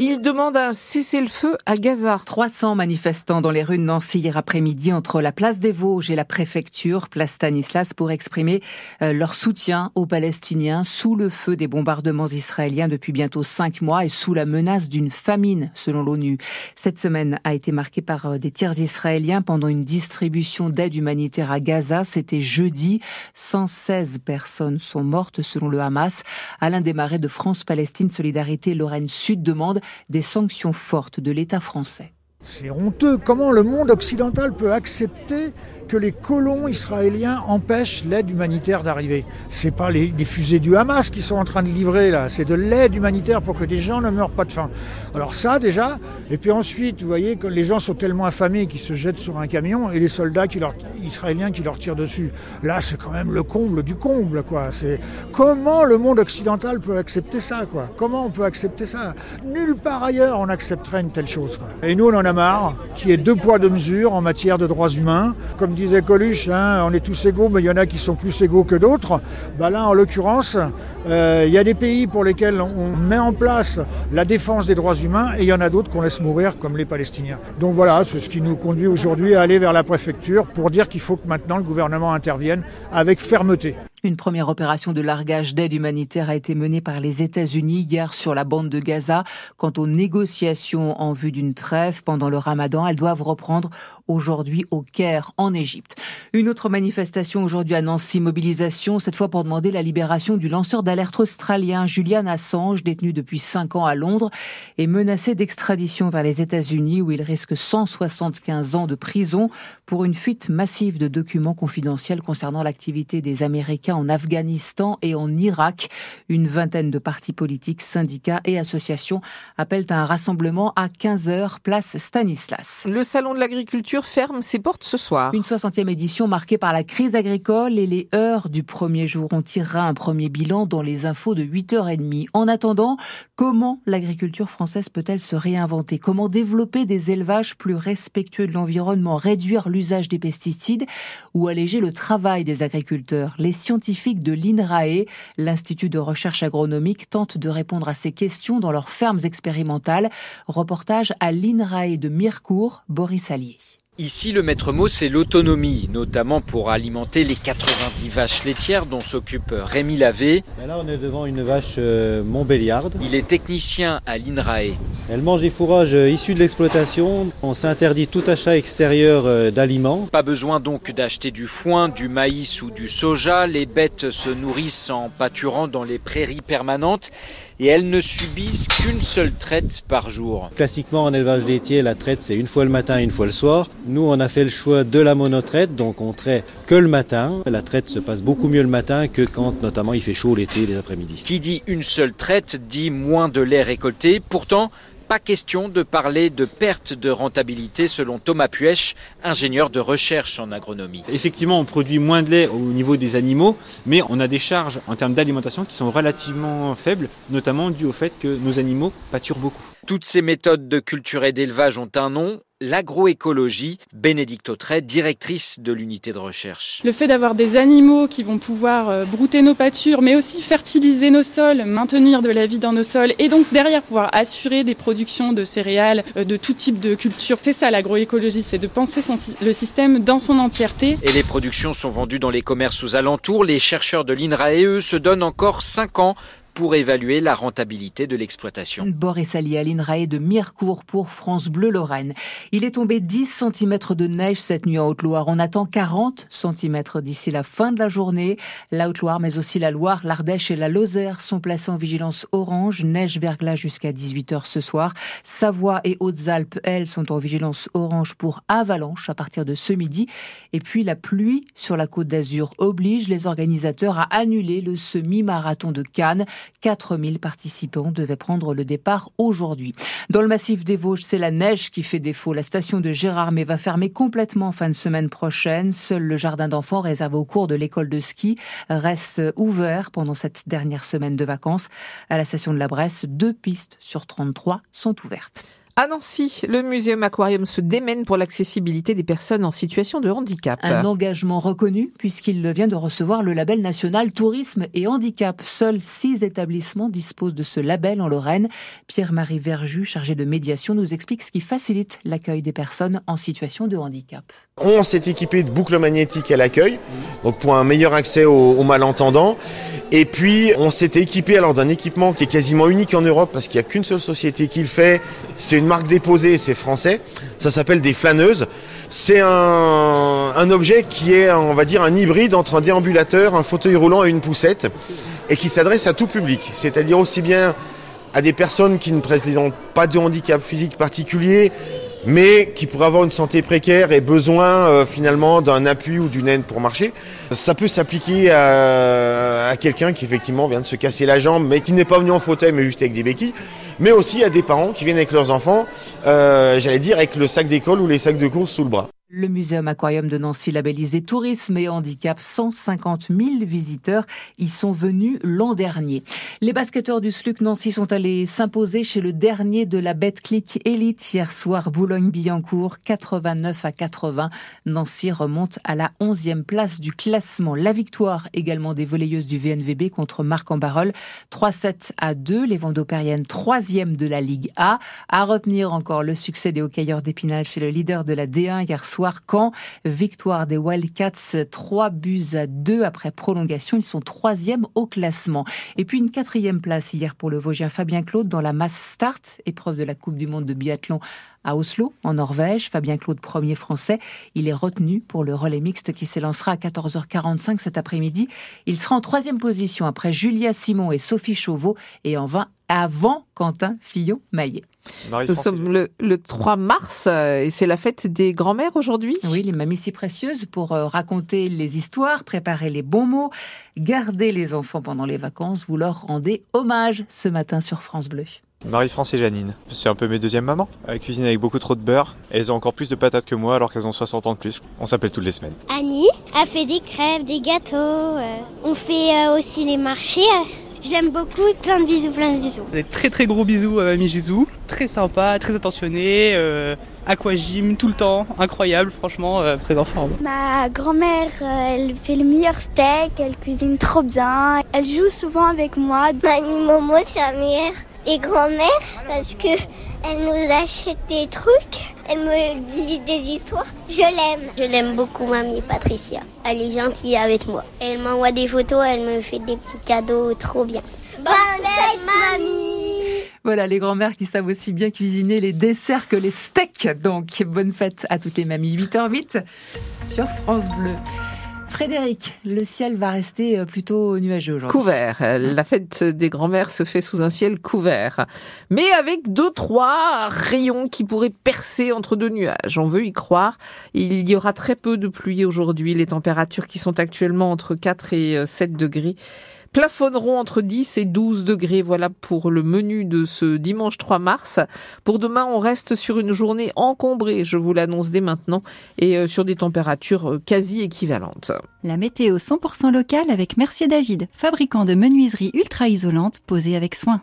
Il demande un cessez-le-feu à Gaza. 300 manifestants dans les rues de Nancy hier après-midi entre la place des Vosges et la préfecture, place Stanislas, pour exprimer euh, leur soutien aux Palestiniens sous le feu des bombardements israéliens depuis bientôt cinq mois et sous la menace d'une famine, selon l'ONU. Cette semaine a été marquée par euh, des tirs israéliens pendant une distribution d'aide humanitaire à Gaza. C'était jeudi. 116 personnes sont mortes selon le Hamas. Alain Desmarais de France-Palestine Solidarité Lorraine Sud demande des sanctions fortes de l'État français. C'est honteux. Comment le monde occidental peut accepter que les colons israéliens empêchent l'aide humanitaire d'arriver. C'est pas les, fusées du Hamas qui sont en train de livrer là, c'est de l'aide humanitaire pour que des gens ne meurent pas de faim. Alors ça déjà, et puis ensuite, vous voyez, que les gens sont tellement affamés qu'ils se jettent sur un camion et les soldats qui leur, israéliens qui leur tirent dessus. Là, c'est quand même le comble du comble, quoi. C'est comment le monde occidental peut accepter ça, quoi? Comment on peut accepter ça? Nulle part ailleurs on accepterait une telle chose. Et nous, on en a marre, qui est deux poids deux mesures en matière de droits humains, comme disait Coluche, hein, on est tous égaux, mais il y en a qui sont plus égaux que d'autres. Bah là, en l'occurrence, euh, il y a des pays pour lesquels on met en place la défense des droits humains et il y en a d'autres qu'on laisse mourir, comme les Palestiniens. Donc voilà, c'est ce qui nous conduit aujourd'hui à aller vers la préfecture pour dire qu'il faut que maintenant le gouvernement intervienne avec fermeté. Une première opération de largage d'aide humanitaire a été menée par les États-Unis hier sur la bande de Gaza. Quant aux négociations en vue d'une trêve pendant le ramadan, elles doivent reprendre aujourd'hui au Caire, en Égypte. Une autre manifestation aujourd'hui à Nancy, mobilisation, cette fois pour demander la libération du lanceur d'alerte australien Julian Assange, détenu depuis cinq ans à Londres et menacé d'extradition vers les États-Unis où il risque 175 ans de prison pour une fuite massive de documents confidentiels concernant l'activité des Américains en Afghanistan et en Irak. Une vingtaine de partis politiques, syndicats et associations appellent à un rassemblement à 15h, place Stanislas. Le salon de l'agriculture ferme ses portes ce soir. Une 60e édition marquée par la crise agricole et les heures du premier jour. On tirera un premier bilan dans les infos de 8h30. En attendant, comment l'agriculture française peut-elle se réinventer? Comment développer des élevages plus respectueux de l'environnement, réduire l'usage des pesticides ou alléger le travail des agriculteurs? Les scientifiques de l'INRAE, l'Institut de recherche agronomique, tentent de répondre à ces questions dans leurs fermes expérimentales. Reportage à l'INRAE de Mirecourt, Boris Allier. Ici, le maître mot, c'est l'autonomie, notamment pour alimenter les 90 vaches laitières dont s'occupe Rémi Lavé. Ben là, on est devant une vache euh, Montbéliarde. Il est technicien à l'INRAE. Elle mange des fourrages euh, issus de l'exploitation. On s'interdit tout achat extérieur euh, d'aliments. Pas besoin donc d'acheter du foin, du maïs ou du soja. Les bêtes se nourrissent en pâturant dans les prairies permanentes et elles ne subissent qu'une seule traite par jour. Classiquement en élevage laitier, la traite c'est une fois le matin, une fois le soir. Nous on a fait le choix de la monotraite, donc on traite que le matin. La traite se passe beaucoup mieux le matin que quand notamment il fait chaud l'été, les après-midi. Qui dit une seule traite dit moins de lait récolté. Pourtant, pas question de parler de perte de rentabilité selon Thomas Puech, ingénieur de recherche en agronomie. Effectivement, on produit moins de lait au niveau des animaux, mais on a des charges en termes d'alimentation qui sont relativement faibles, notamment dû au fait que nos animaux pâturent beaucoup. Toutes ces méthodes de culture et d'élevage ont un nom, l'agroécologie. Bénédicte Autret, directrice de l'unité de recherche. Le fait d'avoir des animaux qui vont pouvoir euh, brouter nos pâtures, mais aussi fertiliser nos sols, maintenir de la vie dans nos sols, et donc derrière pouvoir assurer des productions de céréales, euh, de tout type de culture. C'est ça l'agroécologie, c'est de penser le système dans son entièreté. Et les productions sont vendues dans les commerces aux alentours. Les chercheurs de l'INRAE, eux, se donnent encore 5 ans pour évaluer la rentabilité de l'exploitation. Boris Ali à l'INRAE de Mirecourt pour France Bleu Lorraine. Il est tombé 10 cm de neige cette nuit en Haute-Loire. On attend 40 cm d'ici la fin de la journée. La Haute-Loire, mais aussi la Loire, l'Ardèche et la Lozère sont placés en vigilance orange. Neige verglas jusqu'à 18h ce soir. Savoie et Hautes-Alpes, elles, sont en vigilance orange pour avalanche à partir de ce midi. Et puis la pluie sur la côte d'Azur oblige les organisateurs à annuler le semi-marathon de Cannes. 4000 participants devaient prendre le départ aujourd'hui. Dans le massif des Vosges, c'est la neige qui fait défaut. La station de Gérardmer va fermer complètement fin de semaine prochaine. Seul le jardin d'enfants réservé au cours de l'école de ski reste ouvert pendant cette dernière semaine de vacances. À la station de la Bresse, deux pistes sur 33 sont ouvertes. À Nancy, le Muséum Aquarium se démène pour l'accessibilité des personnes en situation de handicap. Un engagement reconnu puisqu'il vient de recevoir le label national Tourisme et Handicap. Seuls six établissements disposent de ce label en Lorraine. Pierre-Marie Verju, chargé de médiation, nous explique ce qui facilite l'accueil des personnes en situation de handicap. On s'est équipé de boucles magnétiques à l'accueil, donc pour un meilleur accès aux, aux malentendants. Et puis on s'est équipé alors d'un équipement qui est quasiment unique en Europe parce qu'il n'y a qu'une seule société qui le fait. C'est une marque déposée, c'est français. Ça s'appelle des flâneuses. C'est un, un objet qui est, on va dire, un hybride entre un déambulateur, un fauteuil roulant et une poussette, et qui s'adresse à tout public. C'est-à-dire aussi bien à des personnes qui ne présentent pas de handicap physique particulier, mais qui pourraient avoir une santé précaire et besoin euh, finalement d'un appui ou d'une aide pour marcher. Ça peut s'appliquer à, à quelqu'un qui effectivement vient de se casser la jambe, mais qui n'est pas venu en fauteuil, mais juste avec des béquilles, mais aussi à des parents qui viennent avec leurs enfants, euh, j'allais dire avec le sac d'école ou les sacs de course sous le bras. Le Muséum Aquarium de Nancy labellisé Tourisme et Handicap, 150 000 visiteurs y sont venus l'an dernier. Les basketteurs du SLUC Nancy sont allés s'imposer chez le dernier de la Betclic Elite hier soir, Boulogne-Billancourt, 89 à 80. Nancy remonte à la 11e place du classement. La victoire également des volleyeuses du VNVB contre Marc en Barol, 3-7 à 2. Les Vendopériennes, 3e de la Ligue A. À retenir encore le succès des hockeyeurs d'Épinal chez le leader de la D1 hier soir soir quand victoire des Wildcats 3 buts à 2 après prolongation. Ils sont troisième au classement. Et puis une quatrième place hier pour le Vosgien Fabien Claude dans la masse start, épreuve de la Coupe du Monde de biathlon à Oslo, en Norvège. Fabien Claude, premier français, il est retenu pour le relais mixte qui s'élancera à 14h45 cet après-midi. Il sera en troisième position après Julia Simon et Sophie Chauveau et en 20 avant Quentin Fillon-Maillet. Nous sommes le, le 3 mars euh, et c'est la fête des grands-mères aujourd'hui. Oui, les mamies si précieuses pour euh, raconter les histoires, préparer les bons mots, garder les enfants pendant les vacances. Vous leur rendez hommage ce matin sur France Bleu. Marie-France et Janine. C'est un peu mes deuxièmes mamans. Elles cuisinent avec beaucoup trop de beurre. Et elles ont encore plus de patates que moi alors qu'elles ont 60 ans de plus. On s'appelle toutes les semaines. Annie a fait des crêpes, des gâteaux. euh, On fait euh, aussi les marchés. Je l'aime beaucoup. Plein de bisous, plein de bisous. Des très très gros bisous à Mamie Gisou. Très sympa, très attentionné. Euh, aquagym tout le temps. Incroyable, franchement, euh, très en forme. Ma grand-mère, euh, elle fait le meilleur steak, elle cuisine trop bien. Elle joue souvent avec moi. Mamie Momo, c'est la des grand-mères parce que elle nous achète des trucs. Elle me dit des histoires. Je l'aime. Je l'aime beaucoup, mamie Patricia. Elle est gentille avec moi. Elle m'envoie des photos, elle me fait des petits cadeaux trop bien. Bonne fête, mamie Voilà, les grand-mères qui savent aussi bien cuisiner les desserts que les steaks. Donc, bonne fête à toutes les mamies. 8h08 sur France Bleu. Frédéric, le ciel va rester euh, plutôt nuageux aujourd'hui. Couvert. Euh, La fête des grands-mères se fait sous un ciel couvert. Mais avec deux, trois rayons qui pourraient percer entre deux nuages. On veut y croire. Il y aura très peu de pluie aujourd'hui. Les températures qui sont actuellement entre 4 et 7 degrés plafonneront entre 10 et 12 degrés. Voilà pour le menu de ce dimanche 3 mars. Pour demain, on reste sur une journée encombrée, je vous l'annonce dès maintenant, et euh, sur des températures euh, quasi équivalentes. La météo 100% locale avec Mercier David, fabricant de menuiseries ultra isolantes posées avec soin.